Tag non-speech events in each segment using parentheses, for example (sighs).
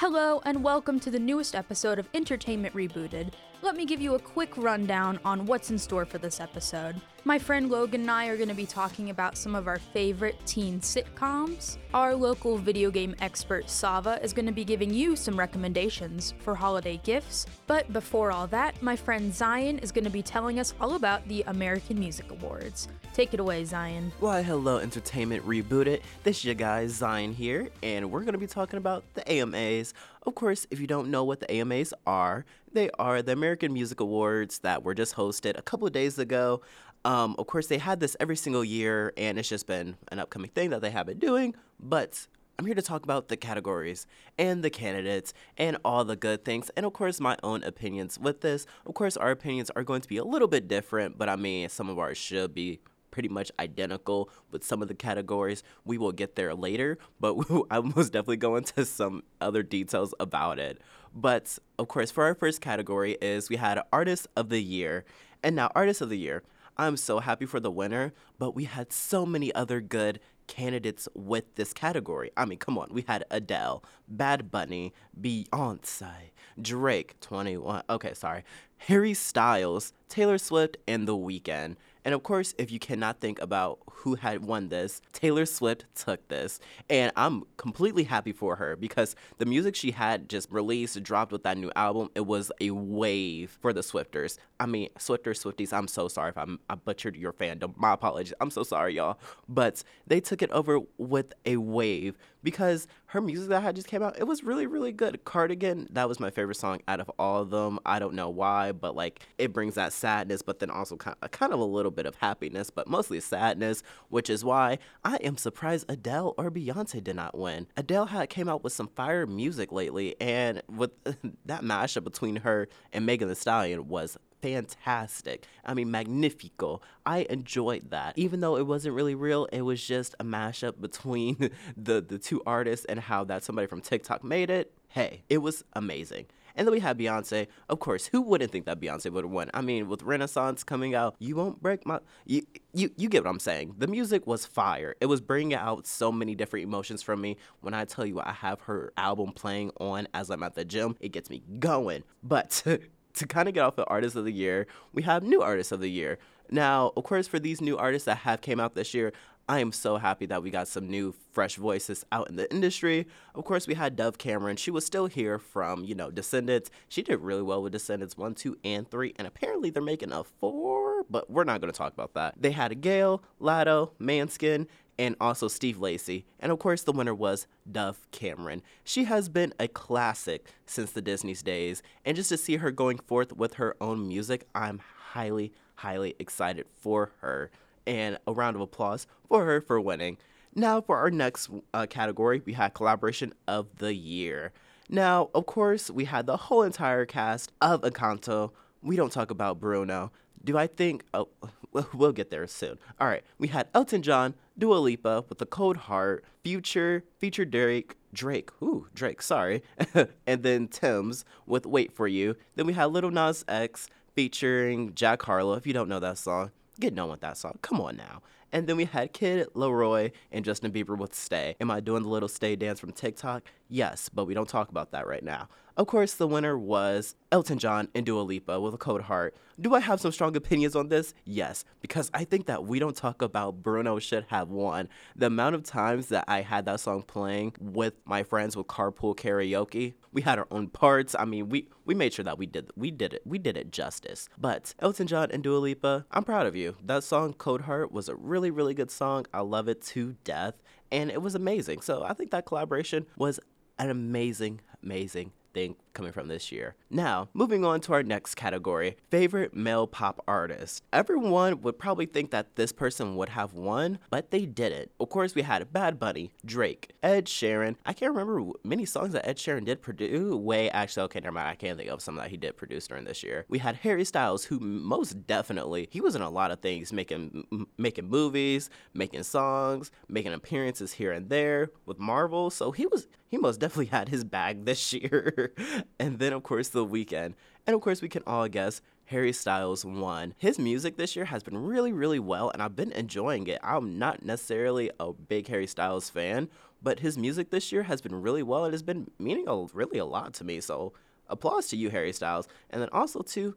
Hello, and welcome to the newest episode of Entertainment Rebooted. Let me give you a quick rundown on what's in store for this episode. My friend Logan and I are going to be talking about some of our favorite teen sitcoms. Our local video game expert Sava is going to be giving you some recommendations for holiday gifts. But before all that, my friend Zion is going to be telling us all about the American Music Awards. Take it away, Zion. Why, hello, Entertainment Rebooted. This your guy Zion here, and we're going to be talking about the AMAs. Of course, if you don't know what the AMAs are, they are the American Music Awards that were just hosted a couple of days ago. Um, of course, they had this every single year, and it's just been an upcoming thing that they have been doing. But I'm here to talk about the categories and the candidates and all the good things, and of course, my own opinions with this. Of course, our opinions are going to be a little bit different, but I mean, some of ours should be pretty much identical with some of the categories. We will get there later, but (laughs) I most definitely go into some other details about it. But of course, for our first category is we had Artist of the Year. And now Artist of the Year, I'm so happy for the winner, but we had so many other good candidates with this category. I mean, come on. We had Adele, Bad Bunny, Beyonce, Drake, 21. Okay, sorry. Harry Styles, Taylor Swift, and The Weeknd. And of course, if you cannot think about who had won this, Taylor Swift took this. And I'm completely happy for her because the music she had just released, dropped with that new album, it was a wave for the Swifters. I mean, Swifters, Swifties, I'm so sorry if I'm, I butchered your fandom. My apologies. I'm so sorry, y'all. But they took it over with a wave because her music that had just came out, it was really, really good. Cardigan, that was my favorite song out of all of them. I don't know why, but like it brings that sadness, but then also kind of, kind of a little bit of happiness, but mostly sadness, which is why I am surprised Adele or Beyonce did not win. Adele had came out with some fire music lately, and with (laughs) that mashup between her and Megan Thee Stallion was fantastic. I mean, magnifico. I enjoyed that. Even though it wasn't really real, it was just a mashup between (laughs) the, the two artists and how that somebody from TikTok made it. Hey, it was amazing. And then we had Beyonce. Of course, who wouldn't think that Beyonce would have won? I mean, with Renaissance coming out, you won't break my. You, you, you get what I'm saying. The music was fire. It was bringing out so many different emotions from me. When I tell you I have her album playing on as I'm at the gym, it gets me going. But (laughs) to kind of get off the artist of the year, we have new artists of the year. Now, of course, for these new artists that have came out this year, I am so happy that we got some new fresh voices out in the industry. Of course, we had Dove Cameron. She was still here from, you know, Descendants. She did really well with Descendants 1, 2, and 3. And apparently they're making a 4, but we're not going to talk about that. They had GAYLE, Latto, Måneskin, and also Steve Lacy. And of course, the winner was Dove Cameron. She has been a classic since the Disney's days, and just to see her going forth with her own music, I'm highly, highly excited for her. And a round of applause for her for winning. Now, for our next uh, category, we had Collaboration of the Year. Now, of course, we had the whole entire cast of Encanto. We don't talk about Bruno. Do I think? Oh, (laughs) we'll get there soon. All right, we had Elton John, Dua Lipa with the Cold Heart, Future, Feature Drake, Drake, ooh, Drake, sorry, (laughs) and then Tems with Wait For You. Then we had Little Nas X featuring Jack Harlow. If you don't know that song, get known with that song. Come on now. And then we had Kid Laroi and Justin Bieber with Stay. Am I doing the little Stay dance from TikTok? Yes, but we don't talk about that right now. Of course, the winner was Elton John and Dua Lipa with a cold heart. Do I have some strong opinions on this? Yes, because I think that we don't talk about Bruno should have won. The amount of times that I had that song playing with my friends with carpool karaoke, we had our own parts. I mean, we we made sure that we did we did it we did it justice. But Elton John and Dua Lipa, I'm proud of you. That song Cold Heart was a really really good song. I love it to death, and it was amazing. So I think that collaboration was an amazing amazing thing coming from this year. Now, moving on to our next category favorite male pop artist. Everyone would probably think that this person would have won, but they didn't. Of course, we had Bad Bunny, Drake, Ed Sheeran. I can't remember many songs that Ed Sheeran did produce. Way, actually, okay, never mind. I can't think of some that he did produce during this year. We had Harry Styles, who most definitely, he was in a lot of things, making, m- making movies, making songs, making appearances here and there with Marvel. So he was, he most definitely (laughs) had his bag this year. And then of course The Weeknd. And of course we can all guess Harry Styles won. His music this year has been really, really well, and I've been enjoying it. I'm not necessarily a big Harry Styles fan, but his music this year has been really well. It has been meaning a, really a lot to me. So applause to you, Harry Styles. And then also to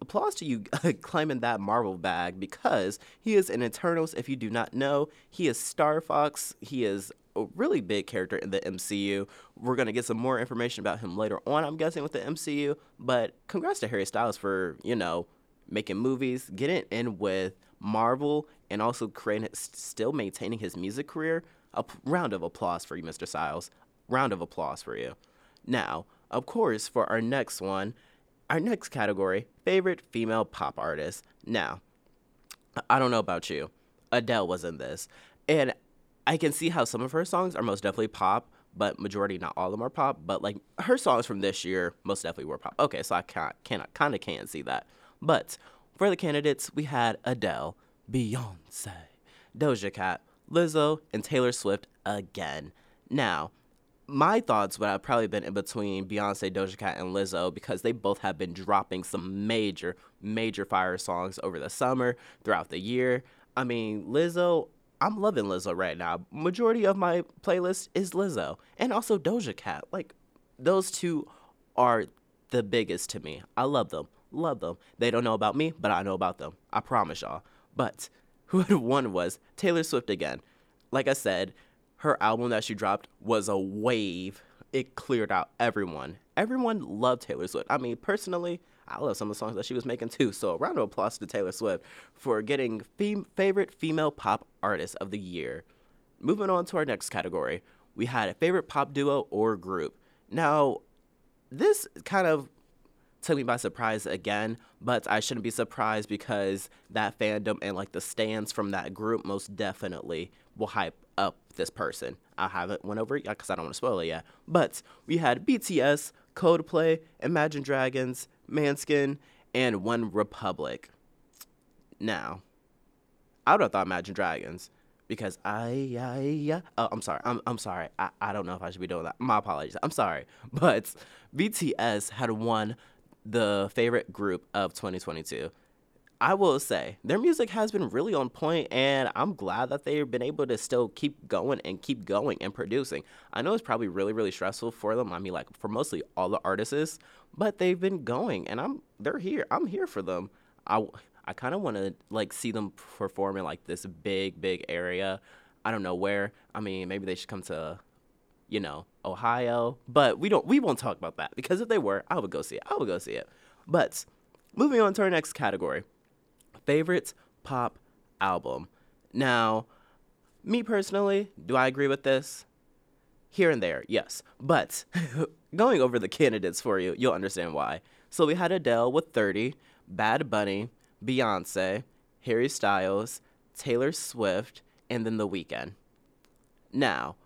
applause to you (laughs) claiming that Marvel bag because he is in Eternals. If you do not know, he is Starfox. He is a really big character in the MCU. We're going to get some more information about him later on, I'm guessing, with the MCU. But congrats to Harry Styles for, you know, making movies, getting in with Marvel, and also creating, still maintaining his music career. A round of applause for you, Mr. Styles. Round of applause for you. Now, of course, for our next one, our next category, favorite female pop artist. Now, I don't know about you. Adele was in this. And I can see how some of her songs are most definitely pop, but majority, not all of them are pop. But like her songs from this year, most definitely were pop. Okay, so I can't, cannot, kind of can't see that. But for the candidates, we had Adele, Beyonce, Doja Cat, Lizzo, and Taylor Swift again. Now, my thoughts would have probably been in between Beyonce, Doja Cat, and Lizzo because they both have been dropping some major, major fire songs over the summer, throughout the year. I mean, Lizzo, I'm loving Lizzo right now. Majority of my playlist is Lizzo and also Doja Cat. Like those two are the biggest to me. I love them. Love them. They don't know about me, but I know about them. I promise y'all. But (laughs) who won was Taylor Swift again. Like I said, her album that she dropped was a wave. It cleared out everyone. Everyone loved Taylor Swift. I mean, personally, I love some of the songs that she was making too. So, a round of applause to Taylor Swift for getting fem- favorite female pop artist of the year. Moving on to our next category, we had a favorite pop duo or group. Now, this kind of took me by surprise again, but I shouldn't be surprised because that fandom and like the stands from that group most definitely will hype up this person. I haven't went over it yet because I don't want to spoil it yet. But we had BTS, Coldplay, Imagine Dragons, Måneskin, and One Republic. Now, I would have thought Imagine Dragons because I, I, I oh, I'm sorry. I'm, I'm sorry. I, I don't know if I should be doing that. My apologies. I'm sorry. (laughs) But BTS had won the favorite group of 2022. I will say their music has been really on point, and I'm glad that they've been able to still keep going and keep going and producing. I know it's probably really, really stressful for them. I mean, like for mostly all the artists, but they've been going, and I'm they're here. I'm here for them. I I kind of want to like see them perform in like this big, big area. I don't know where. I mean, maybe they should come to, you know, Ohio. But we don't. We won't talk about that because if they were, I would go see it. I would go see it. But moving on to our next category favorite pop album. Now, me personally, do I agree with this? Here and there, yes. But (laughs) going over the candidates for you, you'll understand why. So we had Adele with 30, Bad Bunny, Beyonce, Harry Styles, Taylor Swift, and then The Weeknd. Now,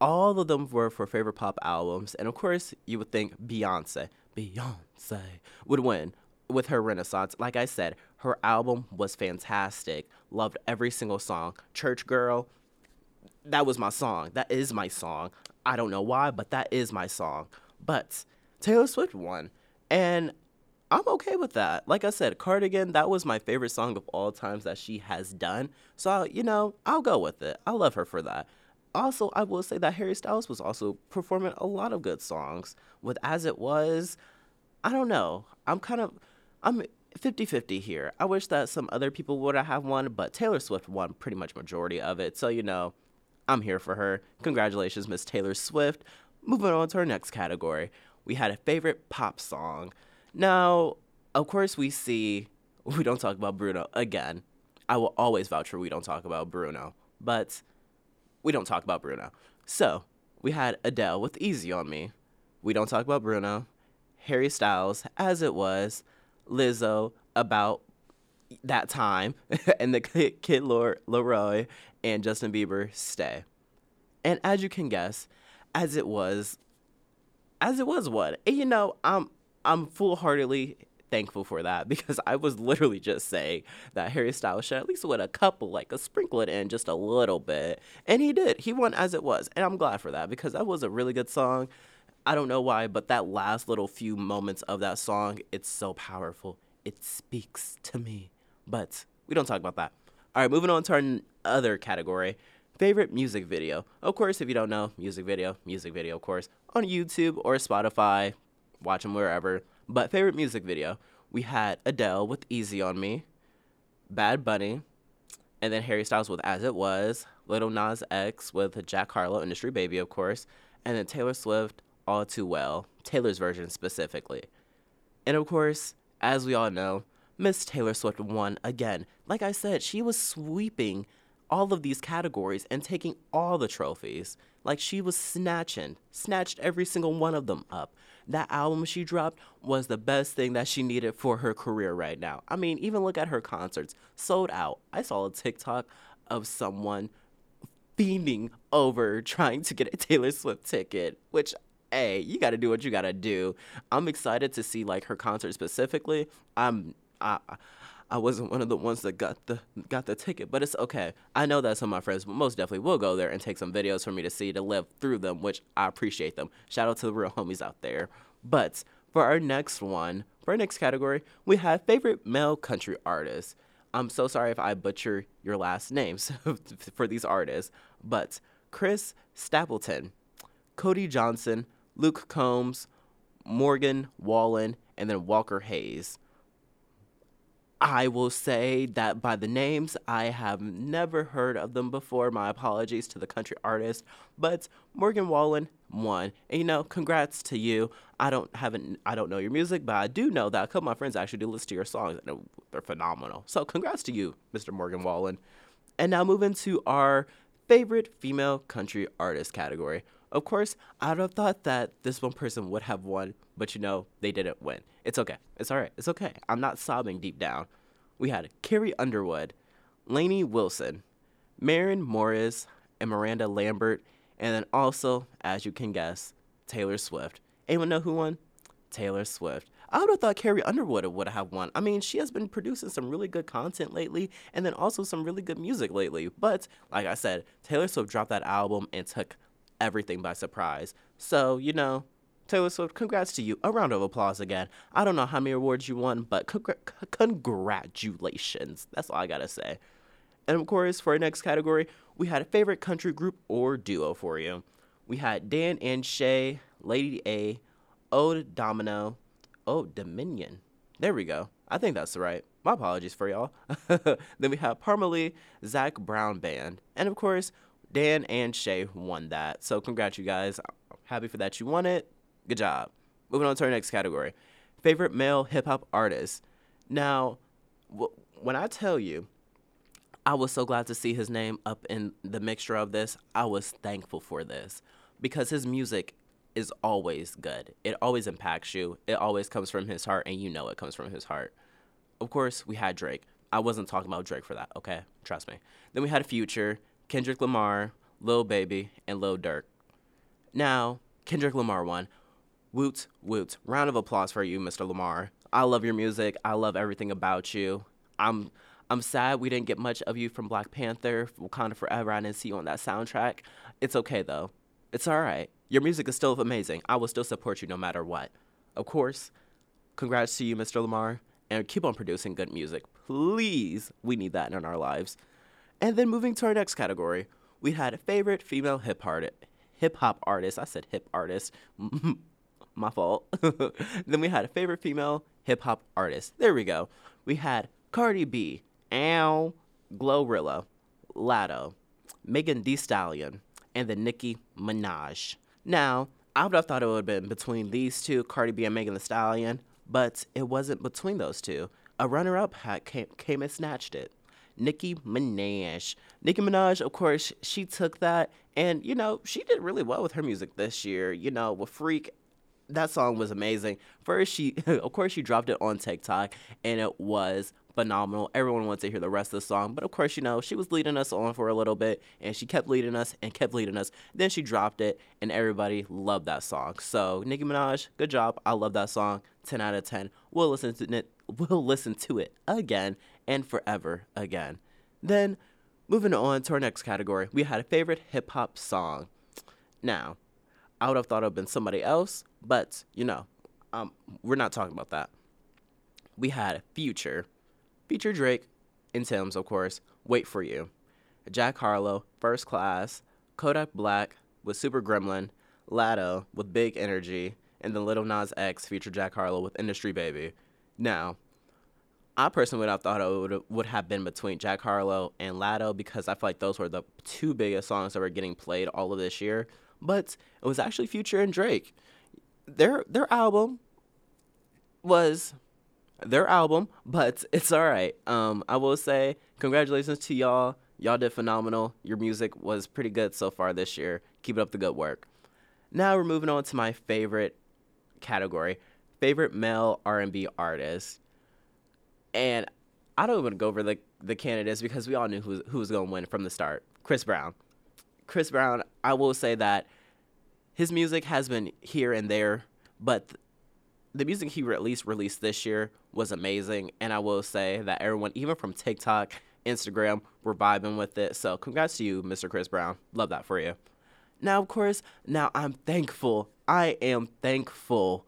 all of them were for favorite pop albums, and of course, you would think Beyonce, Beyonce would win with her Renaissance. Like I said, her album was fantastic. Loved every single song. Church Girl, that was my song. That is my song. I don't know why, but that is my song. But Taylor Swift won. And I'm okay with that. Like I said, Cardigan, that was my favorite song of all times that she has done. So, I, you know, I'll go with it. I love her for that. Also, I will say that Harry Styles was also performing a lot of good songs. With As It Was, I don't know. I'm kind of I'm 50-50 here. I wish that some other people would have won, but Taylor Swift won pretty much majority of it. So, you know, I'm here for her. Congratulations, Miss Taylor Swift. Moving on to our next category. We had a favorite pop song. Now, of course, we see (laughs) we don't talk about Bruno again. I will always vouch for we don't talk about Bruno, but we don't talk about Bruno. So, we had Adele with Easy on Me. We don't talk about Bruno. Harry Styles, As It Was. Lizzo about that time (laughs) and the Kid LAROI and Justin Bieber stay. And as you can guess, as it was, as it was what? And you know, I'm I'm full heartedly thankful for that (laughs) because I was literally just saying that Harry Styles should at least win a couple, like a sprinkle it in just a little bit. And he did. He won as it was. And I'm glad for that because that was a really good song. I don't know why, but that last little few moments of that song, it's so powerful. It speaks to me. But we don't talk about that. All right, moving on to our other category favorite music video. Of course, if you don't know, music video, music video, of course, on YouTube or Spotify, watch them wherever. But favorite music video, we had Adele with Easy on Me, Bad Bunny, and then Harry Styles with As It Was, Little Nas X with Jack Harlow, Industry Baby, of course, and then Taylor Swift, All Too Well, Taylor's version specifically. And of course, as we all know, Miss Taylor Swift won again. Like I said, she was sweeping all of these categories and taking all the trophies. Like she was snatching, snatched every single one of them up. That album she dropped was the best thing that she needed for her career right now. I mean, even look at her concerts, sold out. I saw a TikTok of someone fiending over trying to get a Taylor Swift ticket, which hey, you got to do what you got to do. I'm excited to see like her concert specifically. I'm I I wasn't one of the ones that got the got the ticket, but it's okay. I know that some of my friends most definitely will go there and take some videos for me to see to live through them, which I appreciate them. Shout out to the real homies out there. But for our next one, for our next category, we have favorite male country artists. I'm so sorry if I butcher your last names (laughs) for these artists, but Chris Stapleton, Cody Johnson, Luke Combs, Morgan Wallen, and then Walker Hayes. I will say that by the names, I have never heard of them before. My apologies to the country artist, but Morgan Wallen won. And you know, congrats to you. I don't haven't I don't know your music, but I do know that a couple of my friends actually do listen to your songs and they're phenomenal. So congrats to you, Mr. Morgan Wallen. And now move into our favorite female country artist category. Of course, I would have thought that this one person would have won, but you know, they didn't win. It's okay. It's all right. It's okay. I'm not sobbing deep down. We had Carrie Underwood, Lainey Wilson, Maren Morris, and Miranda Lambert, and then also, as you can guess, Taylor Swift. Anyone know who won? Taylor Swift. I would have thought Carrie Underwood would have won. I mean, she has been producing some really good content lately and then also some really good music lately. But like I said, Taylor Swift dropped that album and took everything by surprise. So, you know, Taylor Swift, congrats to you. A round of applause again. I don't know how many awards you won, but congratulations. That's all I gotta say. And of course, for our next category, we had a favorite country group or duo for you. We had Dan and Shay, Lady A, Old Domino, Oh Dominion. There we go. I think that's right. My apologies for y'all. (laughs) then we have Parmalee, Zac Brown Band, and of course, Dan and Shay won that. So congrats, you guys. Happy for that you won it. Good job. Moving on to our next category favorite male hip hop artist. Now, w- when I tell you, I was so glad to see his name up in the mixture of this. I was thankful for this because his music is always good. It always impacts you. It always comes from his heart, and you know it comes from his heart. Of course, we had Drake. I wasn't talking about Drake for that, okay? Trust me. Then we had Future, Kendrick Lamar, Lil Baby, and Lil Durk. Now, Kendrick Lamar won. Woot, woot. Round of applause for you, Mr. Lamar. I love your music. I love everything about you. I'm I'm sad we didn't get much of you from Black Panther, Wakanda Forever. I didn't see you on that soundtrack. It's okay though. It's all right. Your music is still amazing. I will still support you no matter what. Of course, congrats to you, Mr. Lamar, and keep on producing good music. Please, we need that in our lives. And then moving to our next category, we had a favorite female hip art hip hop artist. I said hip artist. (laughs) My fault. (laughs) then we had a favorite female hip hop artist. There we go. We had Cardi B, Ow, Glorilla, Latto, Megan Thee Stallion, and then Nicki Minaj. Now, I would have thought it would have been between these two, Cardi B and Megan Thee Stallion, but it wasn't between those two. A runner-up came, came and snatched it. Nicki Minaj. Nicki Minaj, of course, she took that and, you know, she did really well with her music this year. You know, with Freak, that song was amazing. First, she, (laughs) of course, she dropped it on TikTok and it was phenomenal. Everyone wanted to hear the rest of the song, but of course, you know, she was leading us on for a little bit and she kept leading us and kept leading us. Then she dropped it and everybody loved that song. So, Nicki Minaj, good job. I love that song. 10 out of 10. We'll listen to it. We'll listen to it again and forever again. Then, moving on to our next category, we had a favorite hip hop song. Now, I would have thought it would have been somebody else, but you know, um, we're not talking about that. We had Future, Future Drake, and Tems, of course. Wait for you, Jack Harlow, First Class, Kodak Black with Super Gremlin, Latto with Big Energy, and then Little Nas X feature Jack Harlow with Industry Baby. Now, I personally would have thought it would, would have been between Jack Harlow and Latto because I feel like those were the two biggest songs that were getting played all of this year. But it was actually Future and Drake. Their their album was their album, but (laughs) it's all right. Um, I will say congratulations to y'all. Y'all did phenomenal. Your music was pretty good so far this year. Keep it up the good work. Now we're moving on to my favorite category, favorite male R&B artist. And I don't even go over the the candidates because we all knew who who was going to win from the start. Chris Brown. Chris Brown, I will say that his music has been here and there, but the music he at least released this year was amazing. And I will say that everyone, even from TikTok, Instagram, were vibing with it. So congrats to you, Mr. Chris Brown. Love that for you. Now, of course, now I'm thankful. I am thankful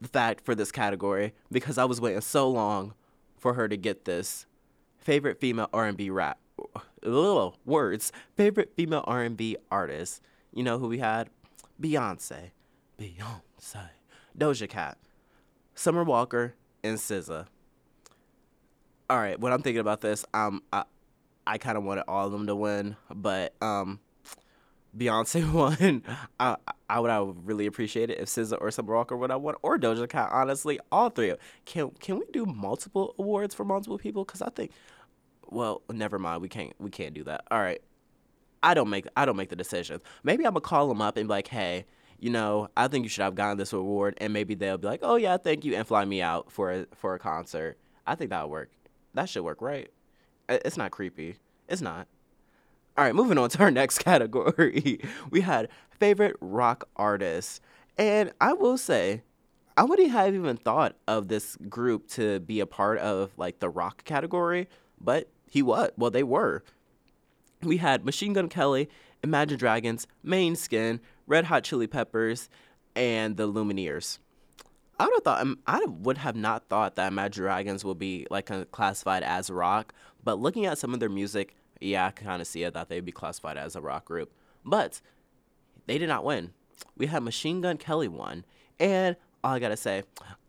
the fact for this category because I was waiting so long for her to get this favorite female R&B rap little words favorite female R&B artist. You know who we had? Beyonce, Beyonce, Doja Cat, Summer Walker, and SZA. All right, when I'm thinking about this, um, I, I kind of wanted all of them to win, but um, Beyonce (laughs) one, I I would I would really appreciate it if SZA or Summer Walker would have won, or Doja Cat. Honestly, all three. Can can we do multiple awards for multiple people? Because I think, well, never mind. We can't we can't do that. All right, I don't make I don't make the decisions. Maybe I'm gonna call them up and be like, hey, you know, I think you should have gotten this award, and maybe they'll be like, oh yeah, thank you, and fly me out for a, for a concert. I think that'll work. That should work, right? It's not creepy. It's not. All right, moving on to our (laughs) next category. we had favorite rock artists. And I will say, I wouldn't have even thought of this group to be a part of like the rock category, but he was. Well, they were. We had Machine Gun Kelly, Imagine Dragons, Måneskin, Red Hot Chili Peppers, and the Lumineers. I would have thought um, I would have not thought that Imagine Dragons would be like classified as rock, but looking at some of their music, yeah, I kind of see it that they'd be classified as a rock group. But they did not win. We had Machine Gun Kelly won, and all I gotta say,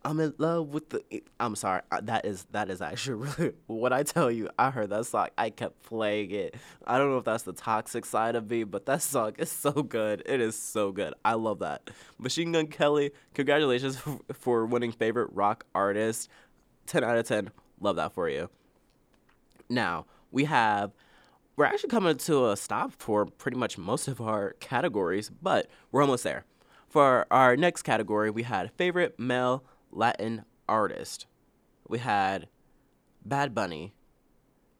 I'm in love with the. I'm sorry, that is that is actually (laughs) really what I tell you. I heard that song, I kept playing it. I don't know if that's the toxic side of me, but that song is so good. It is so good. I love that. Machine Gun Kelly, congratulations (laughs) for winning favorite rock artist. Ten out of ten. Love that for you. Now we have we're actually coming to a stop for pretty much most of our categories, but we're almost there. For our next category, we had favorite male Latin artist. We had Bad Bunny,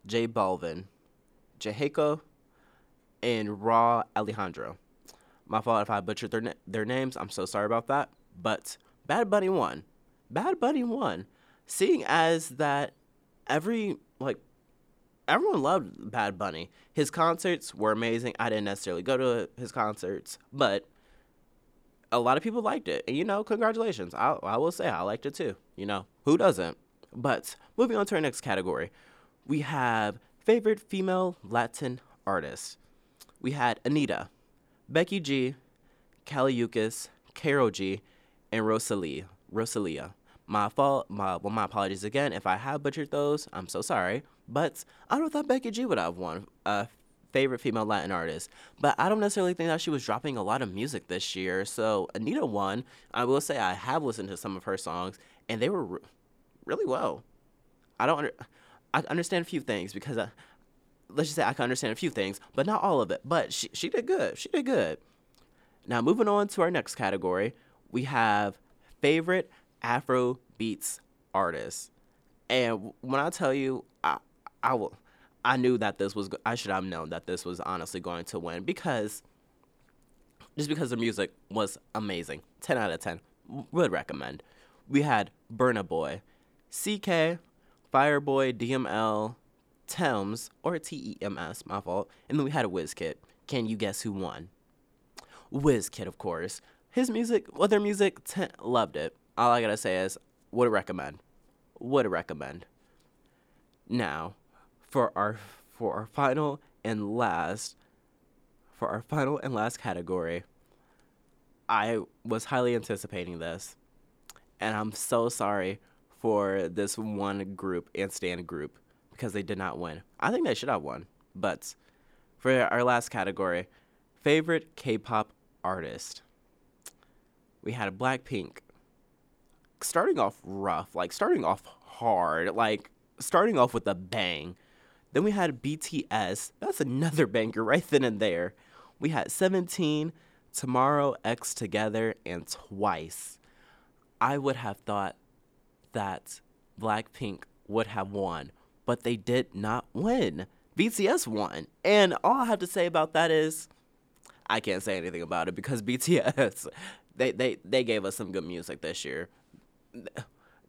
J Balvin, Jhayco, and Rauw Alejandro. My fault if I butchered their na- their names. I'm so sorry about that. But Bad Bunny won. Bad Bunny won. Seeing as that every like everyone loved Bad Bunny. His concerts were amazing. I didn't necessarily go to his concerts, but a lot of people liked it. And you know, congratulations. I I will say I liked it too. You know, who doesn't? But moving on to our next category, we have favorite female Latin artists. We had Anitta, Becky G, Kali Uchis, Karol G, and Rosalia. Rosalia. My fault. My well, my apologies again if I have butchered those. I'm so sorry. But I don't thought Becky G would have won uh, favorite female Latin artist. But I don't necessarily think that she was dropping a lot of music this year. So Anitta won. I will say I have listened to some of her songs, and they were re- really well. I don't. Under- I understand a few things because I, uh, let's just say I can understand a few things, but not all of it. But she she did good. She did good. Now moving on to our next category, we have favorite Afro beats artists. And when I tell you, I will. I knew that this was. I should have known that this was honestly going to win because just because the music was amazing. Ten out of ten. Would recommend. We had Burna Boy, CKay, Fireboy, DML, Tems or T E M S. My fault. And then we had a Wizkid. Can you guess who won? Wizkid, of course. His music, their music, t- loved it. All I gotta say is, would recommend. Would recommend. Now, for our for our final and last, for our final and last category, I was highly anticipating this, and I'm so sorry for this one group and stand group because they did not win. I think they should have won, but for our last category, favorite K-pop artist, we had Blackpink. Starting off rough, like starting off hard, like starting off with a bang. Then we had BTS. That's another banger right then and there. We had 17, Tomorrow X Together, and Twice. I would have thought that Blackpink would have won, but they did not win. BTS won. And all I have to say about that is I can't say anything about it because (laughs) BTS they they, they gave us some good music this year.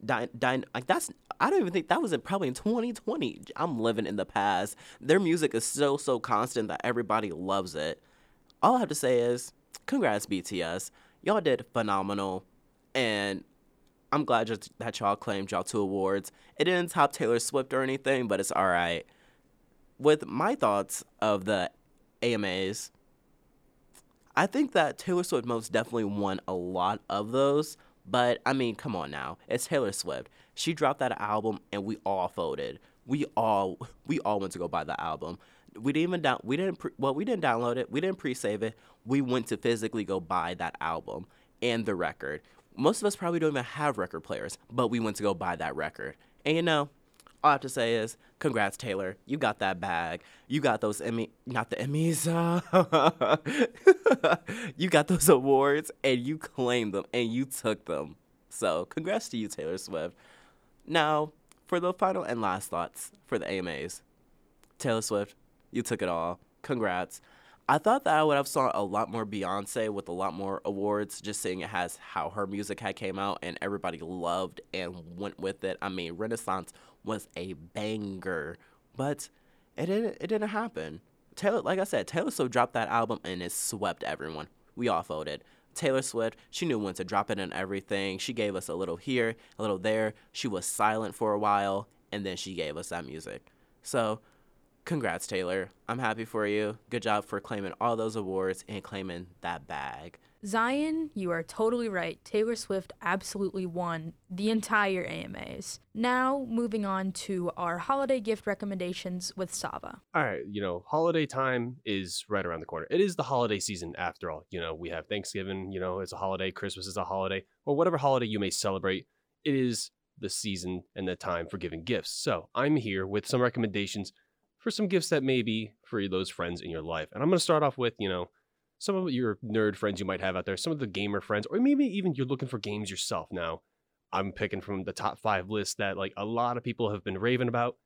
Dine, dine, like that's I don't even think that was in, probably in 2020. I'm living in the past. Their music is so so constant that everybody loves it. All I have to say is congrats BTS. Y'all did phenomenal and I'm glad that y'all claimed y'all two awards. It didn't top Taylor Swift or anything, but it's all right. With my thoughts of the AMAs, I think that Taylor Swift most definitely won a lot of those. But I mean, come on now, it's Taylor Swift. She dropped that album, and we all voted. We all (laughs) we all went to go buy the album. We didn't even down. We didn't. Pre- well, we didn't download it. We didn't pre-save it. We went to physically go buy that album and the record. Most of us probably don't even have record players, but we went to go buy that record. And you know, all I have to say is, congrats, Taylor. You got that bag. You got those Emmy, not the Emmys. Uh, (laughs) you got those awards, and you claimed them, and you took them. So, congrats to you, Taylor Swift. Now, for the final and last thoughts for the AMAs, Taylor Swift, you took it all. Congrats. I thought that I would have saw a lot more Beyonce with a lot more awards, just seeing it has how her music had came out and everybody loved and went with it. I mean, Renaissance was a banger, but it didn't. It didn't happen. Taylor, like I said, Taylor Swift dropped that album and it swept everyone. We all voted. Taylor Swift, she knew when to drop it and everything. She gave us a little here, a little there. She was silent for a while, and then she gave us that music. So congrats, Taylor. I'm happy for you. Good job for claiming all those awards and claiming that bag. Zion, you are totally right. Taylor Swift absolutely won the entire AMAs. Now, moving on to our holiday gift recommendations with Sava. All right, you know, holiday time is right around the corner. It is the holiday season after all. You know, we have Thanksgiving, you know, it's a holiday, Christmas is a holiday, or whatever holiday you may celebrate. It is the season and the time for giving gifts. So, I'm here with some recommendations for some gifts that may be for those friends in your life. And I'm going to start off with, you know, some of your nerd friends you might have out there, some of the gamer friends, or maybe even you're looking for games yourself. Now, I'm picking from the top five list that like a lot of people have been raving about.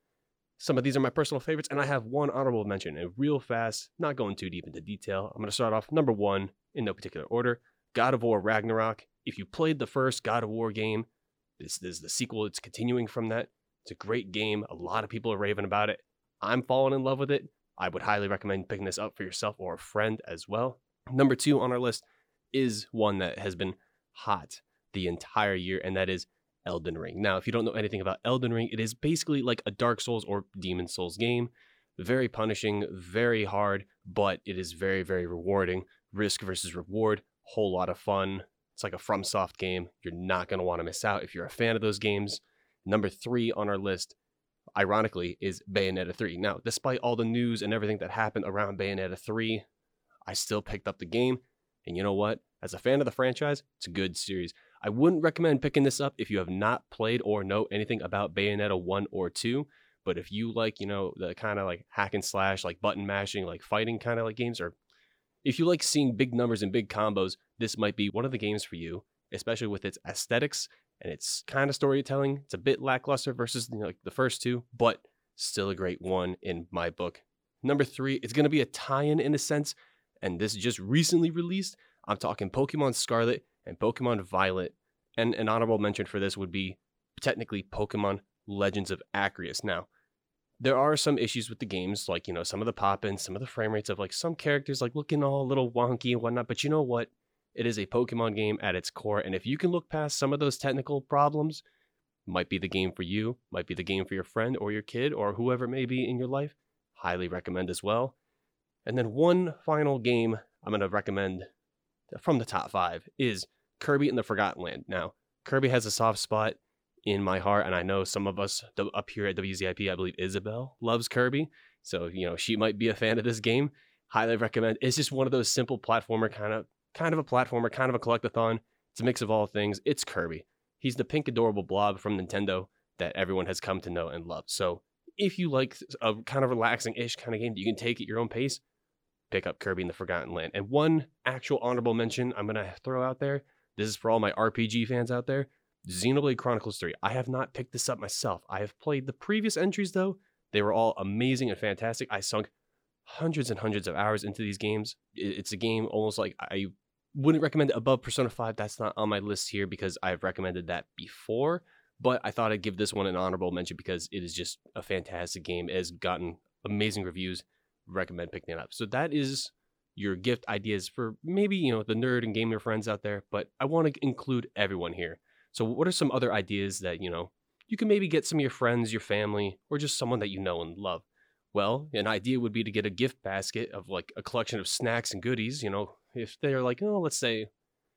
Some of these are my personal favorites, and I have one honorable mention. And real fast, not going too deep into detail, I'm going to start off number one in no particular order God of War Ragnarok. If you played the first God of War game, this, this is the sequel. It's continuing from that. It's a great game. A lot of people are raving about it. I'm falling in love with it. I would highly recommend picking this up for yourself or a friend as well. Number two on our list is one that has been hot the entire year, and that is Elden Ring. Now, if you don't know anything about Elden Ring, it is basically like a Dark Souls or Demon Souls game. Very punishing, very hard, but it is very, very rewarding. Risk versus reward, whole lot of fun. It's like a FromSoft game. You're not going to want to miss out if you're a fan of those games. Number three on our list ironically, is Bayonetta 3. Now, despite all the news and everything that happened around Bayonetta 3, I still picked up the game. And you know what? As a fan of the franchise, it's a good series. I wouldn't recommend picking this up if you have not played or know anything about Bayonetta 1 or 2. But if you like, you know, the kind of like hack and slash, like button mashing, like fighting kind of like games, or if you like seeing big numbers and big combos, this might be one of the games for you, especially with its aesthetics and it's kind of storytelling. It's a bit lackluster versus you know, like the first two, but still a great one in my book. Number three, it's going to be a tie-in in a sense, and this just recently released. I'm talking Pokemon Scarlet and Pokemon Violet, and an honorable mention for this would be technically Pokemon Legends of Arceus. Now, there are some issues with the games, like you know some of the pop ins, some of the frame rates of like some characters like looking all a little wonky and whatnot. But you know what? It is a Pokemon game at its core, and if you can look past some of those technical problems, might be the game for you, might be the game for your friend or your kid or whoever it may be in your life. Highly recommend as well. And then one final game I'm going to recommend from the top five is Kirby and the Forgotten Land. Now, Kirby has a soft spot in my heart, and I know some of us up here at WZIP, I believe Isabelle loves Kirby, so you know she might be a fan of this game. Highly recommend. It's just one of those simple platformer kind of, kind of a platformer, kind of a collectathon. It's a mix of all things. It's Kirby. He's the pink adorable blob from Nintendo that everyone has come to know and love. So if you like a kind of relaxing-ish kind of game that you can take at your own pace, pick up Kirby in the Forgotten Land. And one actual honorable mention I'm gonna throw out there. This is for all my RPG fans out there. Xenoblade Chronicles 3. I have not picked this up myself. I have played the previous entries though. They were all amazing and fantastic. I sunk hundreds and hundreds of hours into these games. It's a game almost like I wouldn't recommend it above Persona 5. That's not on my list here because I've recommended that before. But I thought I'd give this one an honorable mention because it is just a fantastic game. It has gotten amazing reviews. Recommend picking it up. So that is your gift ideas for maybe, you know, the nerd and gamer friends out there. But I want to include everyone here. So what are some other ideas that, you know, you can maybe get some of your friends, your family, or just someone that you know and love? Well, an idea would be to get a gift basket of like a collection of snacks and goodies, you know, if they're like, oh, let's say, you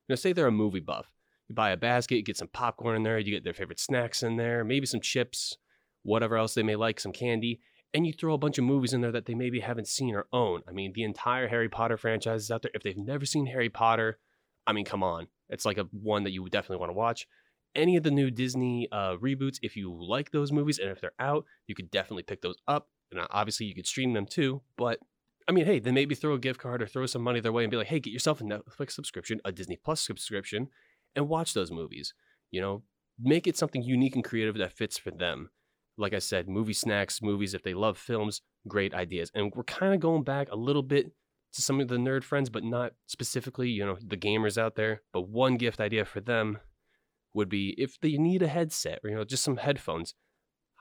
know, say they're a movie buff. You buy a basket, you get some popcorn in there, you get their favorite snacks in there, maybe some chips, whatever else they may like, some candy, and you throw a bunch of movies in there that they maybe haven't seen or own. I mean, the entire Harry Potter franchise is out there. If they've never seen Harry Potter, I mean, come on. It's like a one that you would definitely want to watch. Any of the new Disney uh, reboots, if you like those movies and if they're out, you could definitely pick those up. And uh, obviously, you could stream them too. But I mean, hey, then maybe throw a gift card or throw some money their way and be like, hey, get yourself a Netflix subscription, a Disney Plus subscription, and watch those movies. You know, make it something unique and creative that fits for them. Like I said, movie snacks, movies, if they love films, great ideas. And we're kind of going back a little bit to some of the nerd friends, but not specifically, you know, the gamers out there. But one gift idea for them would be if they need a headset or, you know, just some headphones.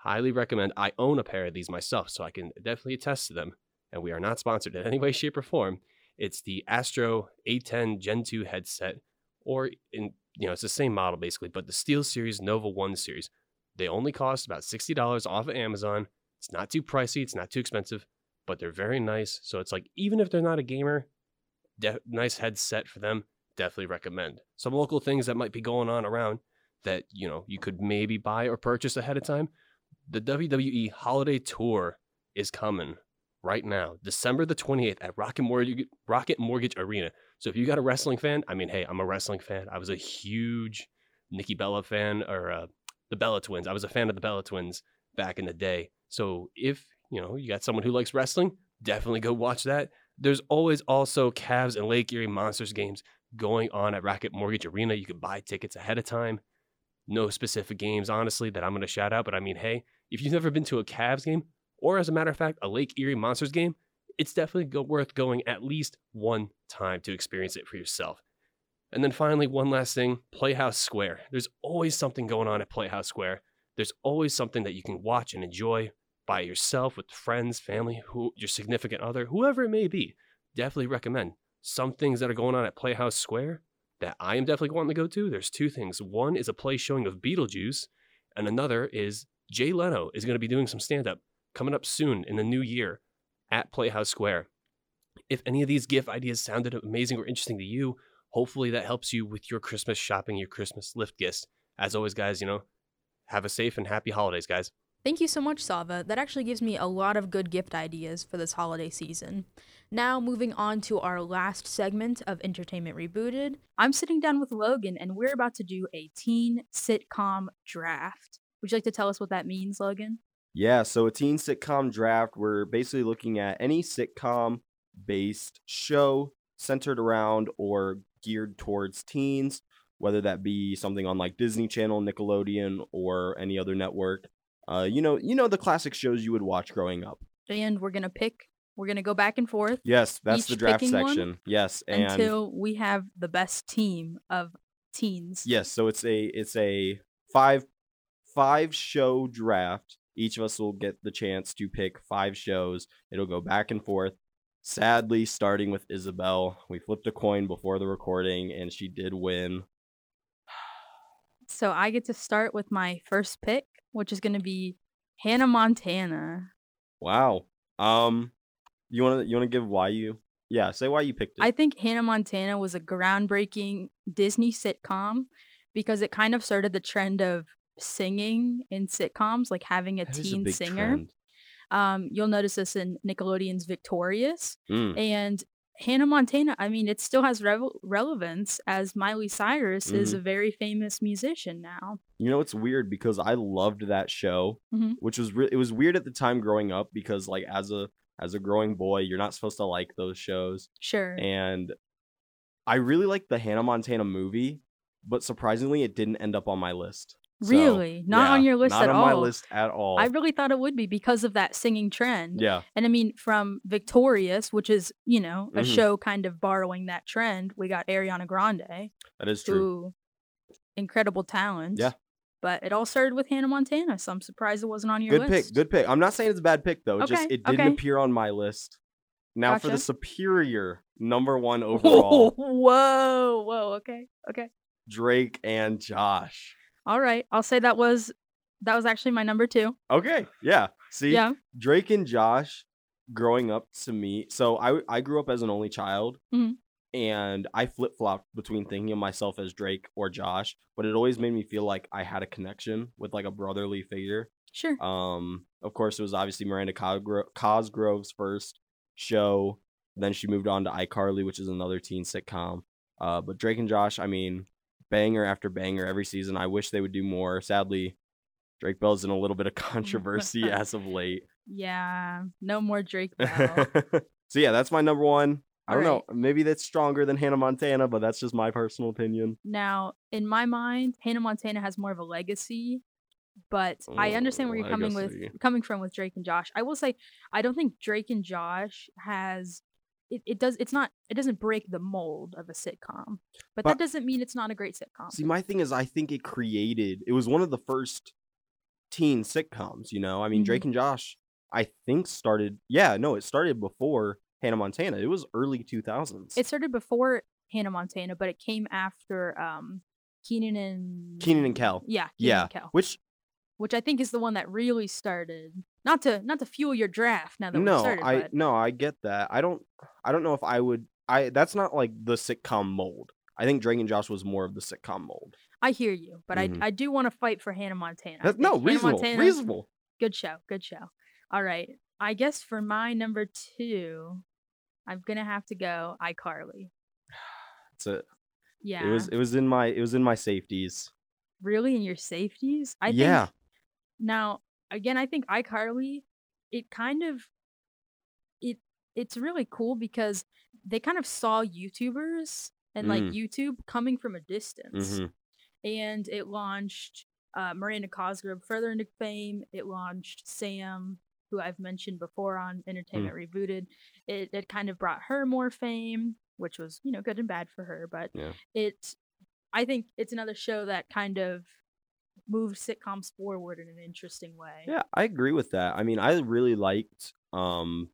Highly recommend. I own a pair of these myself, so I can definitely attest to them and we are not sponsored in any way, shape, or form. It's the Astro A10 Gen 2 headset, or in you know, it's the same model basically, but the Steel Series Nova 1 series. They only cost about $60 off of Amazon. It's not too pricey, it's not too expensive, but they're very nice. So it's like, even if they're not a gamer, de- nice headset for them, definitely recommend. Some local things that might be going on around that, you know, you could maybe buy or purchase ahead of time. The WWE Holiday Tour is coming right now, December the 28th at Rocket Mortgage, Rocket Mortgage Arena. So if you got a wrestling fan, I mean, hey, I'm a wrestling fan. I was a huge Nikki Bella fan or uh, the Bella Twins. I was a fan of the Bella Twins back in the day. So if, you know, you got someone who likes wrestling, definitely go watch that. There's always also Cavs and Lake Erie Monsters games going on at Rocket Mortgage Arena. You can buy tickets ahead of time. No specific games, honestly, that I'm going to shout out. But I mean, hey, if you've never been to a Cavs game, or as a matter of fact, a Lake Erie Monsters game, it's definitely go- worth going at least one time to experience it for yourself. And then finally, one last thing Playhouse Square. There's always something going on at Playhouse Square. There's always something that you can watch and enjoy by yourself, with friends, family, who, your significant other, whoever it may be. Definitely recommend. Some things that are going on at Playhouse Square that I am definitely wanting to go to. There's two things. One is a play showing of Beetlejuice, and another is Jay Leno is going to be doing some stand up coming up soon in the new year at Playhouse Square. If any of these gift ideas sounded amazing or interesting to you, hopefully that helps you with your Christmas shopping, your Christmas lift gifts. As always, guys, you know, have a safe and happy holidays, guys. Thank you so much, Sava. That actually gives me a lot of good gift ideas for this holiday season. Now, moving on to our last segment of Entertainment Rebooted, I'm sitting down with Logan and we're about to do a teen sitcom draft. Would you like to tell us what that means, Logan? Yeah, so a teen sitcom draft, we're basically looking at any sitcom based show centered around or geared towards teens, whether that be something on like Disney Channel, Nickelodeon, or any other network. Uh, you know, you know the classic shows you would watch growing up. And we're gonna pick. We're gonna go back and forth. Yes, that's the draft section. Yes, and until we have the best team of teens. Yes, so it's a it's a five five show draft Each of us will get the chance to pick five shows. It'll go back and forth. Sadly, starting with Isabelle, we flipped a coin before the recording and she did win. So I get to start with my first pick, which is going to be Hannah Montana. Wow. Um you want to you want to give why you Yeah, say why you picked it. I think Hannah Montana was a groundbreaking Disney sitcom because it kind of started the trend of singing in sitcoms, like having a That a teen big singer. trend. Um, you'll notice this in Nickelodeon's Victorious Mm. and Hannah Montana. I mean, it still has revel- relevance as Miley Cyrus is Mhm. a very famous musician now. You know it's weird because I loved that show, Mhm. which was re- it was weird at the time growing up because like as a as a growing boy, you're not supposed to like those shows. Sure. And I really liked the Hannah Montana movie, but surprisingly, it didn't end up on my list. So, Really? Not on your list at all. not at on my list at all. I really thought it would be because of that singing trend. yeah, And I mean, from Victorious, which is, you know, a Mhm. show kind of borrowing that trend, we got Ariana Grande, that is true. who incredible talent. Yeah. But it all started with Hannah Montana, so I'm surprised it wasn't on your Good list. Good pick. Good pick. I'm not saying it's a bad pick though. It just it didn't okay. appear on my list. Now for the superior number one (laughs) overall, whoa, whoa, okay, okay. Drake and Josh. All right. I'll say that was that was actually my number two. Okay, yeah. See, Yeah. Drake and Josh growing up to me. So I I grew up as an only child, Mhm. And I flip flopped between thinking of myself as Drake or Josh, but it always made me feel like I had a connection with like a brotherly figure. Sure. Um, of course, it was obviously Miranda Cosgro- Cosgrove's first show. Then she moved on to iCarly, which is another teen sitcom. Uh, but Drake and Josh, I mean, banger after banger every season. I wish they would do more. Sadly, Drake Bell's in a little bit of (laughs) controversy (laughs) as of late. Yeah. No more Drake Bell. (laughs) so yeah, that's my number one. I don't Alright. know. Maybe that's stronger than Hannah Montana, but that's just my personal opinion. Now, in my mind, Hannah Montana has more of a legacy, but I understand where Oh, you're coming with coming from with Drake and Josh. I will say I don't think Drake and Josh has it, it does it's not it doesn't break the mold of a sitcom. But, But- that doesn't mean it's not a great sitcom. See, my thing is, I think it created. It was one of the first teen sitcoms. You know, I mean, Mhm. Drake and Josh. I think started. Yeah, no, it started before Hannah Montana. It was early two thousands. It started before Hannah Montana, but it came after um Kenan and Kenan and Kel. Yeah, Kenan yeah, and Kel. which Which I think is the one that really started not to not to fuel your draft now that we no, started, I but no, I get that. I don't. I don't know if I would. I that's not like the sitcom mold. I think Drake and Josh was more of the sitcom mold. I hear you, but Mhm. I I do want to fight for Hannah Montana. I That, no, Hannah reasonable, Montana- reasonable. Good show, good show. All right, I guess for my number two, I'm gonna have to go iCarly. (sighs) It's a, Yeah, It was. It was in my. It was in my safeties. really in your safeties. I Yeah. think now again, I think iCarly, it kind of it it's really cool because they kind of saw YouTubers and like Mm. YouTube coming from a distance. Mhm. and it launched uh, Miranda Cosgrove further into fame. It launched Sam, who I've mentioned before on Entertainment Rebooted. It it kind of brought her more fame, which was you know good and bad for her, but Yeah. it I think it's another show that kind of moved sitcoms forward in an interesting way. Yeah, I agree with that. I mean, I really liked um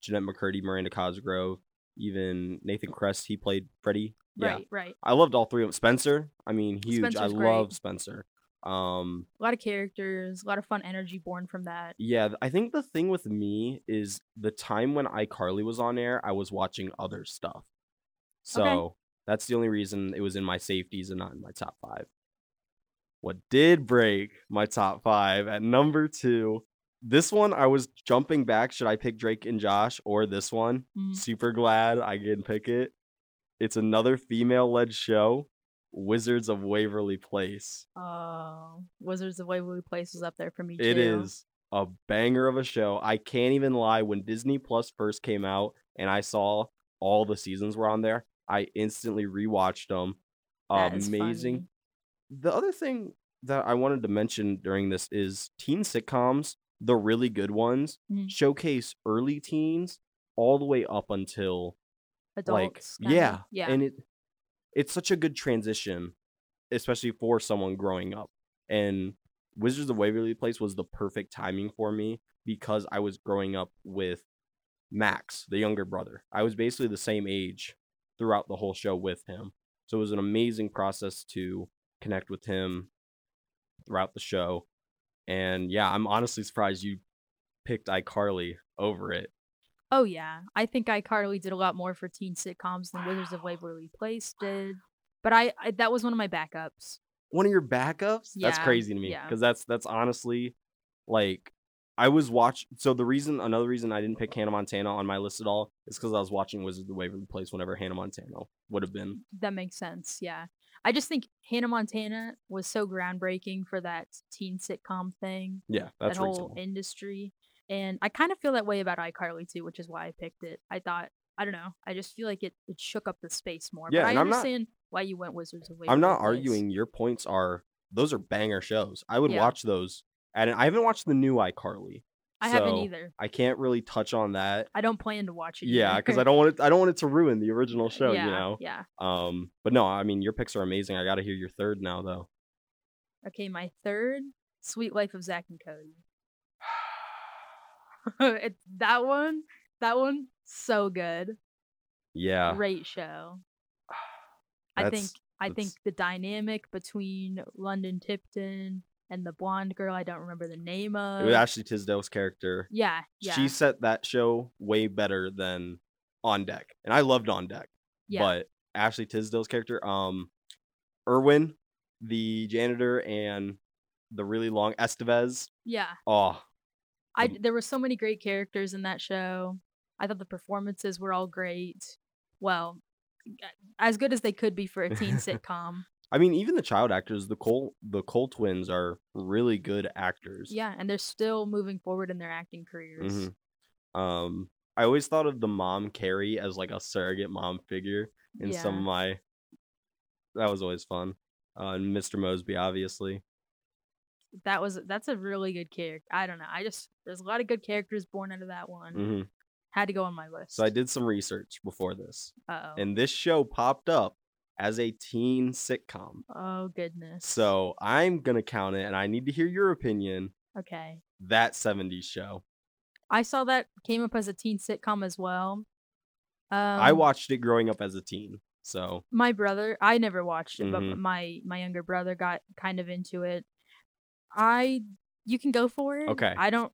Jennette McCurdy, Miranda Cosgrove, even Nathan Kress. He played Freddie. Yeah, Right, right. I loved all three of them. Spencer, I mean, huge. I great. love Spencer. Um, A lot of characters, a lot of fun energy born from that. yeah, I think the thing with me is the time when iCarly was on air, I was watching other stuff. So that's the only reason it was in my safeties and not in my top five. What did break my top five at number two? This one, I was jumping back. Should I pick Drake and Josh or this one? Mm. Super glad I can pick it. It's another female led show, Wizards of Waverly Place. Oh, Wizards of Waverly Place was up there for me It too. is a banger of a show. I can't even lie. When Disney Plus first came out and I saw all the seasons were on there, I instantly rewatched them. That Amazing. The other thing that I wanted to mention during this is teen sitcoms, the really good ones, Mhm. showcase early teens all the way up until Adults. like yeah, yeah. and it it's such a good transition, especially for someone growing up. And Wizards of Waverly Place was the perfect timing for me because I was growing up with Max, the younger brother. I was basically the same age throughout the whole show with him. So it was an amazing process to connect with him throughout the show. And yeah, I'm honestly surprised you picked iCarly over it. Oh yeah, I think iCarly did a lot more for teen sitcoms than Wizards of Waverly Place did. But I, I that was one of my backups. One of your backups? Yeah. That's crazy to me yeah. because that's that's honestly like I was watch. So the reason, another reason I didn't pick Hannah Montana on my list at all is because I was watching Wizards of the Waverly Place whenever Hannah Montana would have been. That makes sense. Yeah. I just think Hannah Montana was so groundbreaking for that teen sitcom thing, Yeah, that's that whole reasonable. industry. And I kind of feel that way about iCarly too, which is why I picked it. I thought, I don't know, I just feel like it, it shook up the space more. Yeah, but I and I'm not- understand why you went Wizards of Waverly I'm not arguing. Your points are those are banger shows. I would Yeah. watch those. And I haven't watched the new iCarly. I haven't either. I can't really touch on that. I don't plan to watch it. Yeah, because I don't want it. I don't want it to ruin the original (laughs) show. yeah, You know. Yeah. Um. But no, I mean your picks are amazing. I got to hear your third now, though. Okay, my third, Sweet Life of Zach and Cody. (laughs) it, that one, that one, so good. Yeah. Great show. (sighs) I think That's- I think the dynamic between London Tipton and the blonde girl I don't remember the name of. It was Ashley Tisdale's character. yeah, yeah, She set that show way better than On Deck, and I loved On Deck. yeah. But Ashley Tisdale's character, um, Irwin, the janitor, and the really long Estevez. yeah. Oh, I there were so many great characters in that show. I thought the performances were all great. Well, as good as they could be for a teen (laughs) sitcom. I mean, even the child actors, the Cole, the Cole twins are really good actors. Yeah, and they're still moving forward in their acting careers. Mhm. Um, I always thought of the mom Carey as like a surrogate mom figure in some of my. That was always fun. Uh, and Mr. Moseby, obviously. That was that's a really good character. I don't know. I just there's a lot of good characters born out of that one. hmm Had to go on my list. So I did some research before this, Uh-oh. and this show popped up as a teen sitcom. oh goodness. So I'm gonna count it, and I need to hear your opinion. okay. That '70s show. I saw that came up as a teen sitcom as well. Um, I watched it growing up as a teen. So my brother i never watched it Mhm. but my my younger brother got kind of into it i you can go for it Okay. i don't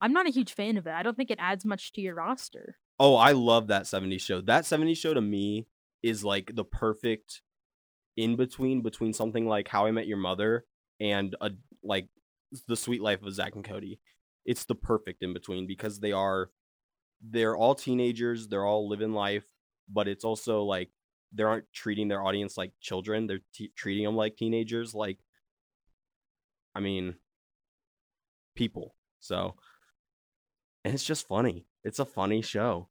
i'm not a huge fan of it i don't think it adds much to your roster Oh, I love that 70s show. That 70s show to me is like the perfect in between between something like How I Met Your Mother and a like The Sweet Life of Zach and Cody. It's the perfect in between because they are they're all teenagers, they're all living life, but it's also like they aren't treating their audience like children. They're t- treating them like teenagers like I mean people. So and it's just funny. It's a funny show.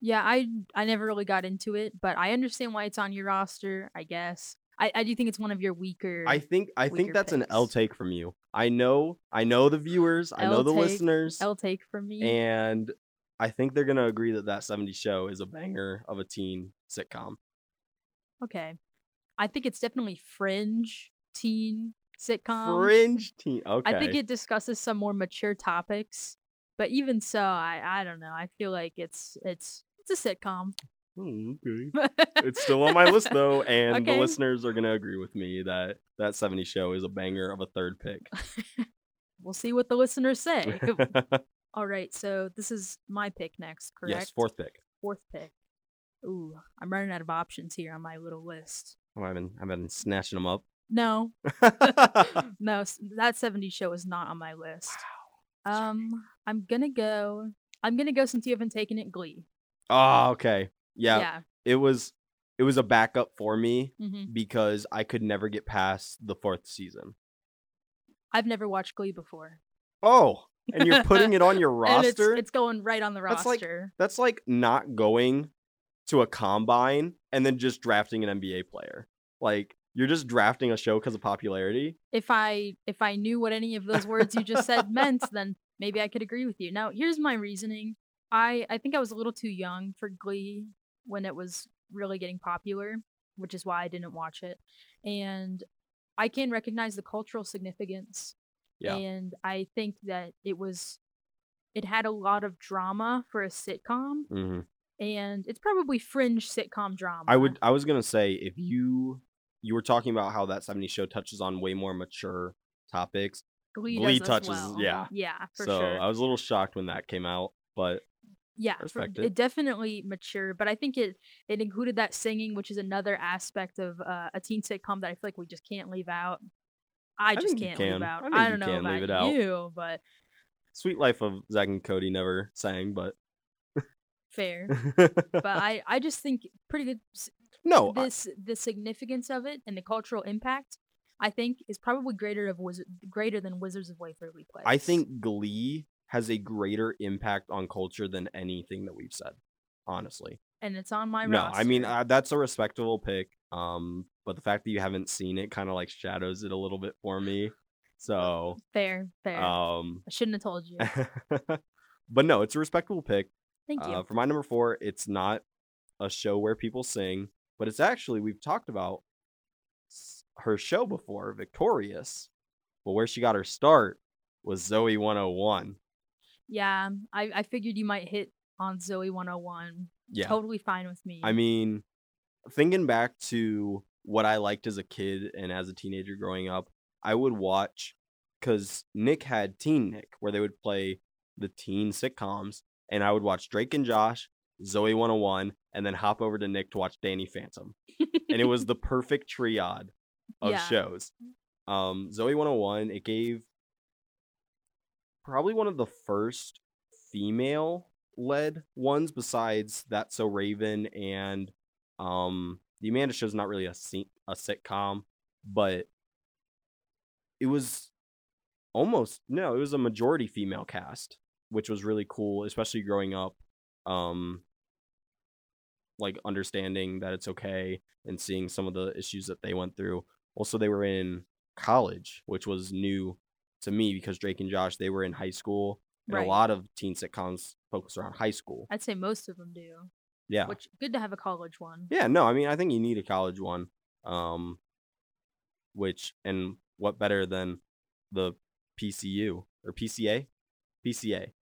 yeah i i never really got into it but i understand why it's on your roster i guess i, I do think it's one of your weaker I think I think that's an L take from you. I know I know the viewers, I know the take, listeners, l take from me and I think they're gonna agree that that 70 show is a banger of a teen sitcom. okay i think it's definitely fringe teen sitcom Fringe teen. Okay. I think it discusses some more mature topics, but even so, I I don't know. I feel like it's it's it's a sitcom. Hmm, okay. It's still on my list (laughs) though, and the listeners are gonna agree with me that that 70 show is a banger of a third pick. (laughs) we'll see what the listeners say. (laughs) All right, so this is my pick next, correct? yes, fourth pick. Fourth pick. Ooh, I'm running out of options here on my little list. Oh, I've been I've been snatching them up. No, (laughs) (laughs) no, that 70 show is not on my list. Um, I'm gonna go. I'm gonna go since you haven't taken it. Glee. oh, okay. Yeah, Yeah. it was it was a backup for me hmm because I could never get past the fourth season. I've never watched Glee before. Oh, and you're putting it on (laughs) your And it's, roster? it's going right on the That's like- roster. That's like not going to a combine and then just drafting an NBA player. Like you're just drafting a show because of popularity. if I if I knew what any of those words you just said meant, (laughs) then maybe I could agree with you. Now, here's my reasoning. I I think I was a little too young for Glee when it was really getting popular, which is why I didn't watch it. And I can recognize the cultural significance. Yeah. And I think that it was it had a lot of drama for a sitcom Mm-hmm. and it's probably fringe sitcom drama. I would. I was gonna say if you you were talking about how that 70s show touches on way more mature topics. Glee, Glee touches- well. yeah. Yeah, for so sure. I was a little shocked when that came out, but yeah, for- it. it. definitely matured, but I think it it included that singing, which is another aspect of uh, a teen sitcom that I feel like we just can't leave out. I just can't can. leave out. I I, don't know about leave it out. you, but Sweet Life of Zach and Cody never sang, but fair. (laughs) but I I just think pretty good. No, I- This the significance of it and the cultural impact. I think is probably greater of Wizard greater than Wizards of Waverly Place. I think Glee has a greater impact on culture than anything that we've said. Honestly, and it's on my no, I mean uh, that's a respectable pick. Um, but the fact that you haven't seen it kind of like shadows it a little bit for me. So, fair, fair. um, I shouldn't have told you. (laughs) but no, it's a respectable pick. Thank you. Uh, for my number four, it's not a show where people sing, but it's actually we've talked about her show before, Victorious. But where she got her start was Zoe 101. yeah, I I figured you might hit on Zoe 101. Yeah. Totally fine with me. I mean, thinking back to what I liked as a kid and as a teenager growing up, I would watch because Nick had Teen Nick, where they would play the teen sitcoms, and I would watch Drake and Josh, Zoe 101, and then hop over to Nick to watch Danny Phantom. and it was the (laughs) perfect triad of Yeah. shows. Um, Zoe 101, it gave probably one of the first female led ones besides That So Raven and um the Amanda Show is not really a se- a sitcom, but it was almost no, it was a majority female cast, which was really cool, especially growing up. Um, like understanding that it's okay and seeing some of the issues that they went through. Also, they were in college, which was new to me because Drake and Josh they were in high school, and Right. a lot of teen sitcoms focus around high school. I'd say most of them do. Yeah, Which good to have a college one. yeah, no, I mean, I think you need a college one. Um, which and what better than the PCU or PCA, PCA,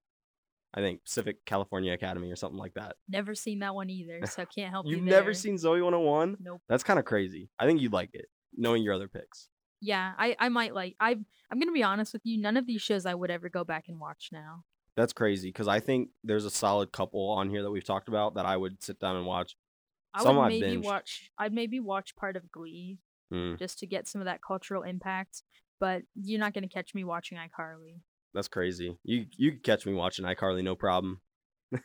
I think Pacific California Academy or something like that. Never seen that one either, so can't help you. You've never seen Zoe 101? Nope. That's kind of crazy. I think you'd like it, knowing your other picks. Yeah, I I might like. I I'm gonna be honest with you. None of these shows I would ever go back and watch now. That's crazy because I think there's a solid couple on here that we've talked about that I would sit down and watch. I Some would I maybe binged. watch. I'd maybe watch part of Glee Mm, just to get some of that cultural impact. But you're not gonna catch me watching iCarly. That's crazy. You you could catch me watching iCarly, no problem.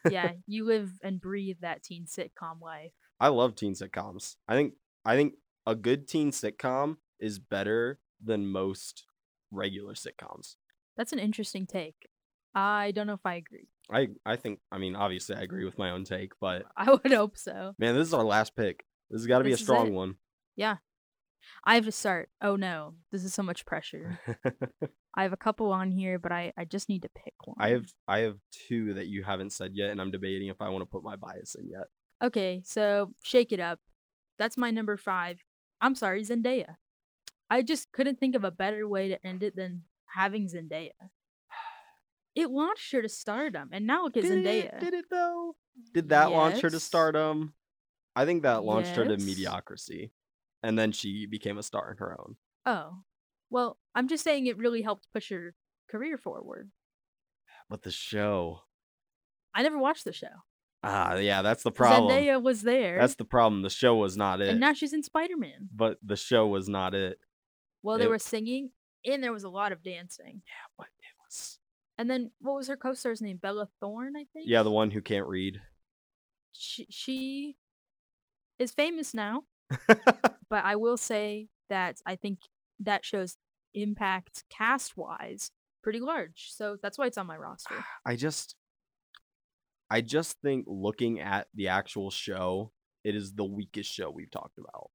Yeah, (laughs) you live and breathe that teen sitcom life. I love teen sitcoms. I think I think a good teen sitcom is better than most regular sitcoms. That's an interesting take. I don't know if I agree. I I think I mean obviously I agree with my own take, but I would hope so. man, this is our last pick. This has got to be a strong one. one. I have to start. Oh no, this is so much pressure. (laughs) I have a couple on here, but I I just need to pick one. I have I have two that you haven't said yet, and I'm debating if I want to put my bias in yet. Okay, so shake it up. That's my number five. I'm sorry, Zendaya. I just couldn't think of a better way to end it than having Zendaya. It launched her to stardom, and now look at Did Zendaya. it, did it though? Did that launch her to stardom? I think that launched her to mediocrity, and then she became a star in her own. Oh, well, I'm just saying it really helped push her career forward. But the show, I never watched the show. ah, yeah, that's the problem. Zendaya was there, That's the problem. The show was not it. and now she's in Spider Man. but the show was not it. Well, they It- were singing, and there was a lot of dancing. Yeah, but it was And then what was her co-star's name? Bella Thorne, I think. yeah, the one who can't read. she, she is famous now, (laughs) but I will say that I think that show's impact cast wise pretty large. So that's why it's on my roster. (sighs) I just, I just think looking at the actual show, it is the weakest show we've talked about.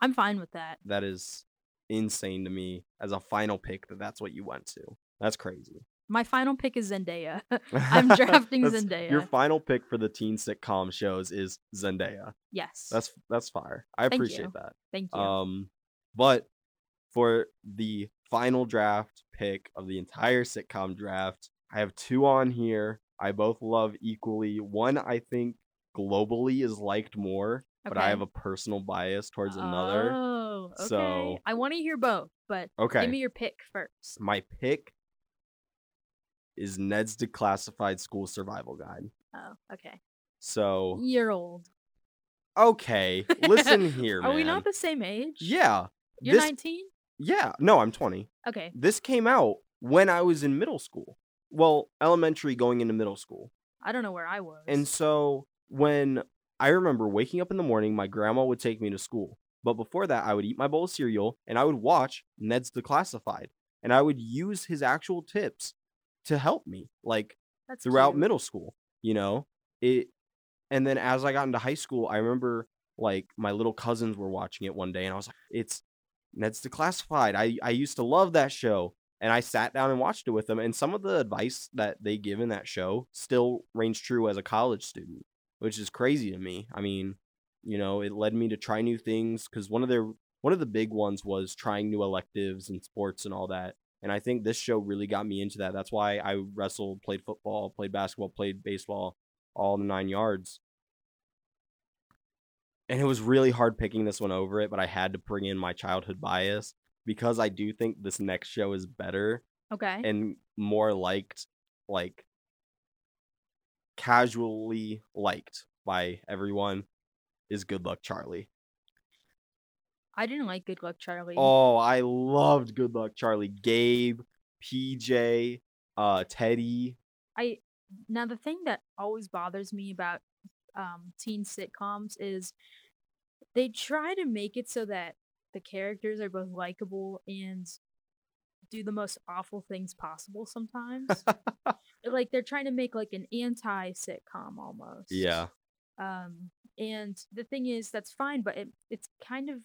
I'm fine with that. That is insane to me as a final pick. That that's what you went to. That's crazy. My final pick is Zendaya. (laughs) I'm drafting Zendaya. Your final pick for the teen sitcom shows is Zendaya. yes. That's that's fire. I Thank appreciate you. that. Thank you. Um, but for the final draft pick of the entire sitcom draft. I have two on here. I both love equally. One I think globally is liked more, but I have a personal bias towards another. Oh, okay. So- I want to hear both, but Okay. give me your pick first. My pick is Ned's Declassified School Survival Guide. Oh, okay. So, Year old. okay, listen here, man. (laughs) Are we not the same age? Yeah. You're this- 19? Yeah. No, I'm 20. Okay. This came out when I was in middle school. Well, elementary going into middle school. I don't know where I was. And so when I remember waking up in the morning, my grandma would take me to school. But before that, I would eat my bowl of cereal and I would watch Ned's Declassified. And I would use his actual tips to help me, like That's throughout cute. middle school, you know? It and then as I got into high school, I remember like my little cousins were watching it one day and I was like, it's Ned's Declassified. I, I used to love that show. And I sat down and watched it with them. And some of the advice that they give in that show still reigns true as a college student, which is crazy to me. I mean, you know, it led me to try new things because one of their one of the big ones was trying new electives and sports and all that. And I think this show really got me into that. That's why I wrestled, played football, played basketball, played baseball, all the nine yards. And it was really hard picking this one over it, but I had to bring in my childhood bias because I do think this next show is better Okay. and more liked, like casually liked by everyone, is Good Luck Charlie. I didn't like Good Luck Charlie. Oh, I loved Good Luck Charlie. Gabe, PJ, uh, Teddy. I now the thing that always bothers me about um teen sitcoms is they try to make it so that the characters are both likable and do the most awful things possible sometimes. (laughs) like they're trying to make like an anti sitcom almost. Yeah. Um and the thing is that's fine, but it, it's kind of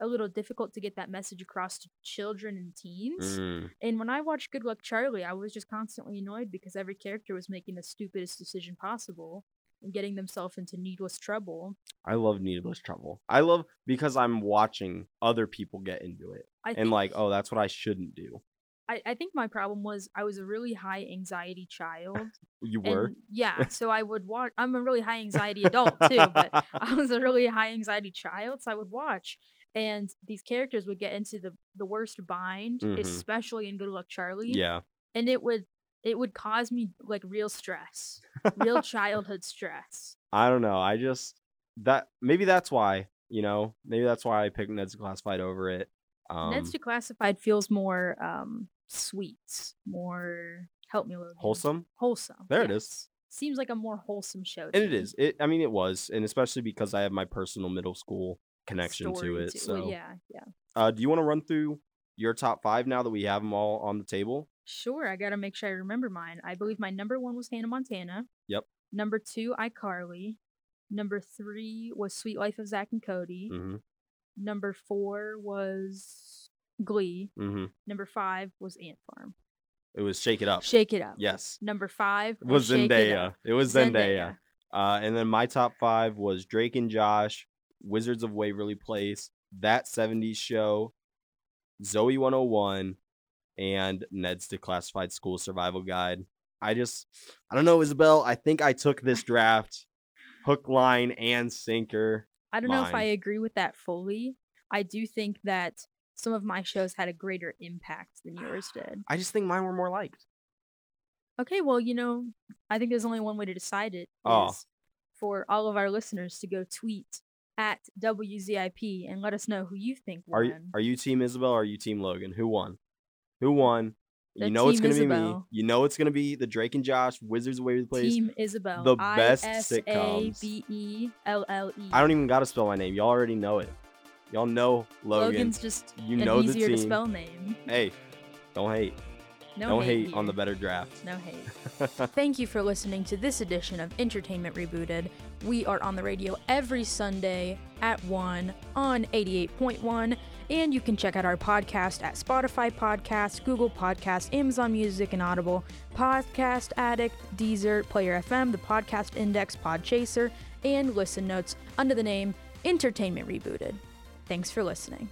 a little difficult to get that message across to children and teens. Mm. And when I watched Good Luck Charlie, I was just constantly annoyed because every character was making the stupidest decision possible and getting themselves into needless trouble. I love Needless Trouble. I love because I'm watching other people get into it. I And like, oh, that's what I shouldn't do. I, I think my problem was I was a really high anxiety child. (laughs) You were? Yeah, (laughs) so I would watch. I'm a really high anxiety adult too, but (laughs) I was a really high anxiety child, so I would watch. And these characters would get into the the worst bind, Mhm. especially in Good Luck Charlie. yeah. and it would it would cause me like real stress, real (laughs) childhood stress. I don't know. I just that maybe that's why, you know, maybe that's why I picked Ned's Classified over it. Um Ned's Declassified feels more um sweet, more help me a Logan. wholesome. Wholesome. There it is. Seems like a more wholesome show. And it me. is. It I mean it was, and especially because I have my personal middle school connection to it. too. So yeah, yeah. uh do you want to run through your top 5 now that we have them all on the table? Sure, I gotta make sure I remember mine. I believe my number one was Hannah Montana. Yep. Number two, iCarly. Number three was Sweet Life of Zach and Cody. Mhm. Number four was Glee. Mhm. Number five was Ant Farm. It was Shake It Up. Shake It Up. Yes. Number five It was Shake It Zendaya. It was Zendaya. Uh, and then my top five was Drake and Josh, Wizards of Waverly Place, That 70s Show, Zoe 101, and Ned's Declassified School Survival Guide. I just, I don't know, Isabelle. I think I took this draft hook, line, and sinker. I don't know if I agree with that fully. I do think that some of my shows had a greater impact than yours (sighs) did. I just think mine were more liked. Okay, well, you know, I think there's only one way to decide it. Oh. For all of our listeners to go tweet at WZIP and let us know who you think Are won. you, are you Team Isabelle or are you Team Logan? Who won? Who won? You The know it's gonna be me. You know it's gonna be the Drake and Josh Wizards of Waverly Place. Team Isabelle. the best sitcoms. I-S-A-B-E-L-L-E. I don't even gotta spell my name. Y'all already know it. Y'all know Logan. Logan's just you an know the easier to spell name. Hey, don't hate. No don't hate, hate on the better draft. No hate. (laughs) Thank you for listening to this edition of Entertainment Rebooted. We are on the radio every Sunday at 1 on 88.1, and you can check out our podcast at Spotify Podcast, Google Podcast, Amazon Music, and Audible, Podcast Addict, Deezer, Player FM, the Podcast Index, Podchaser, and Listen Notes under the name Entertainment Rebooted. Thanks for listening.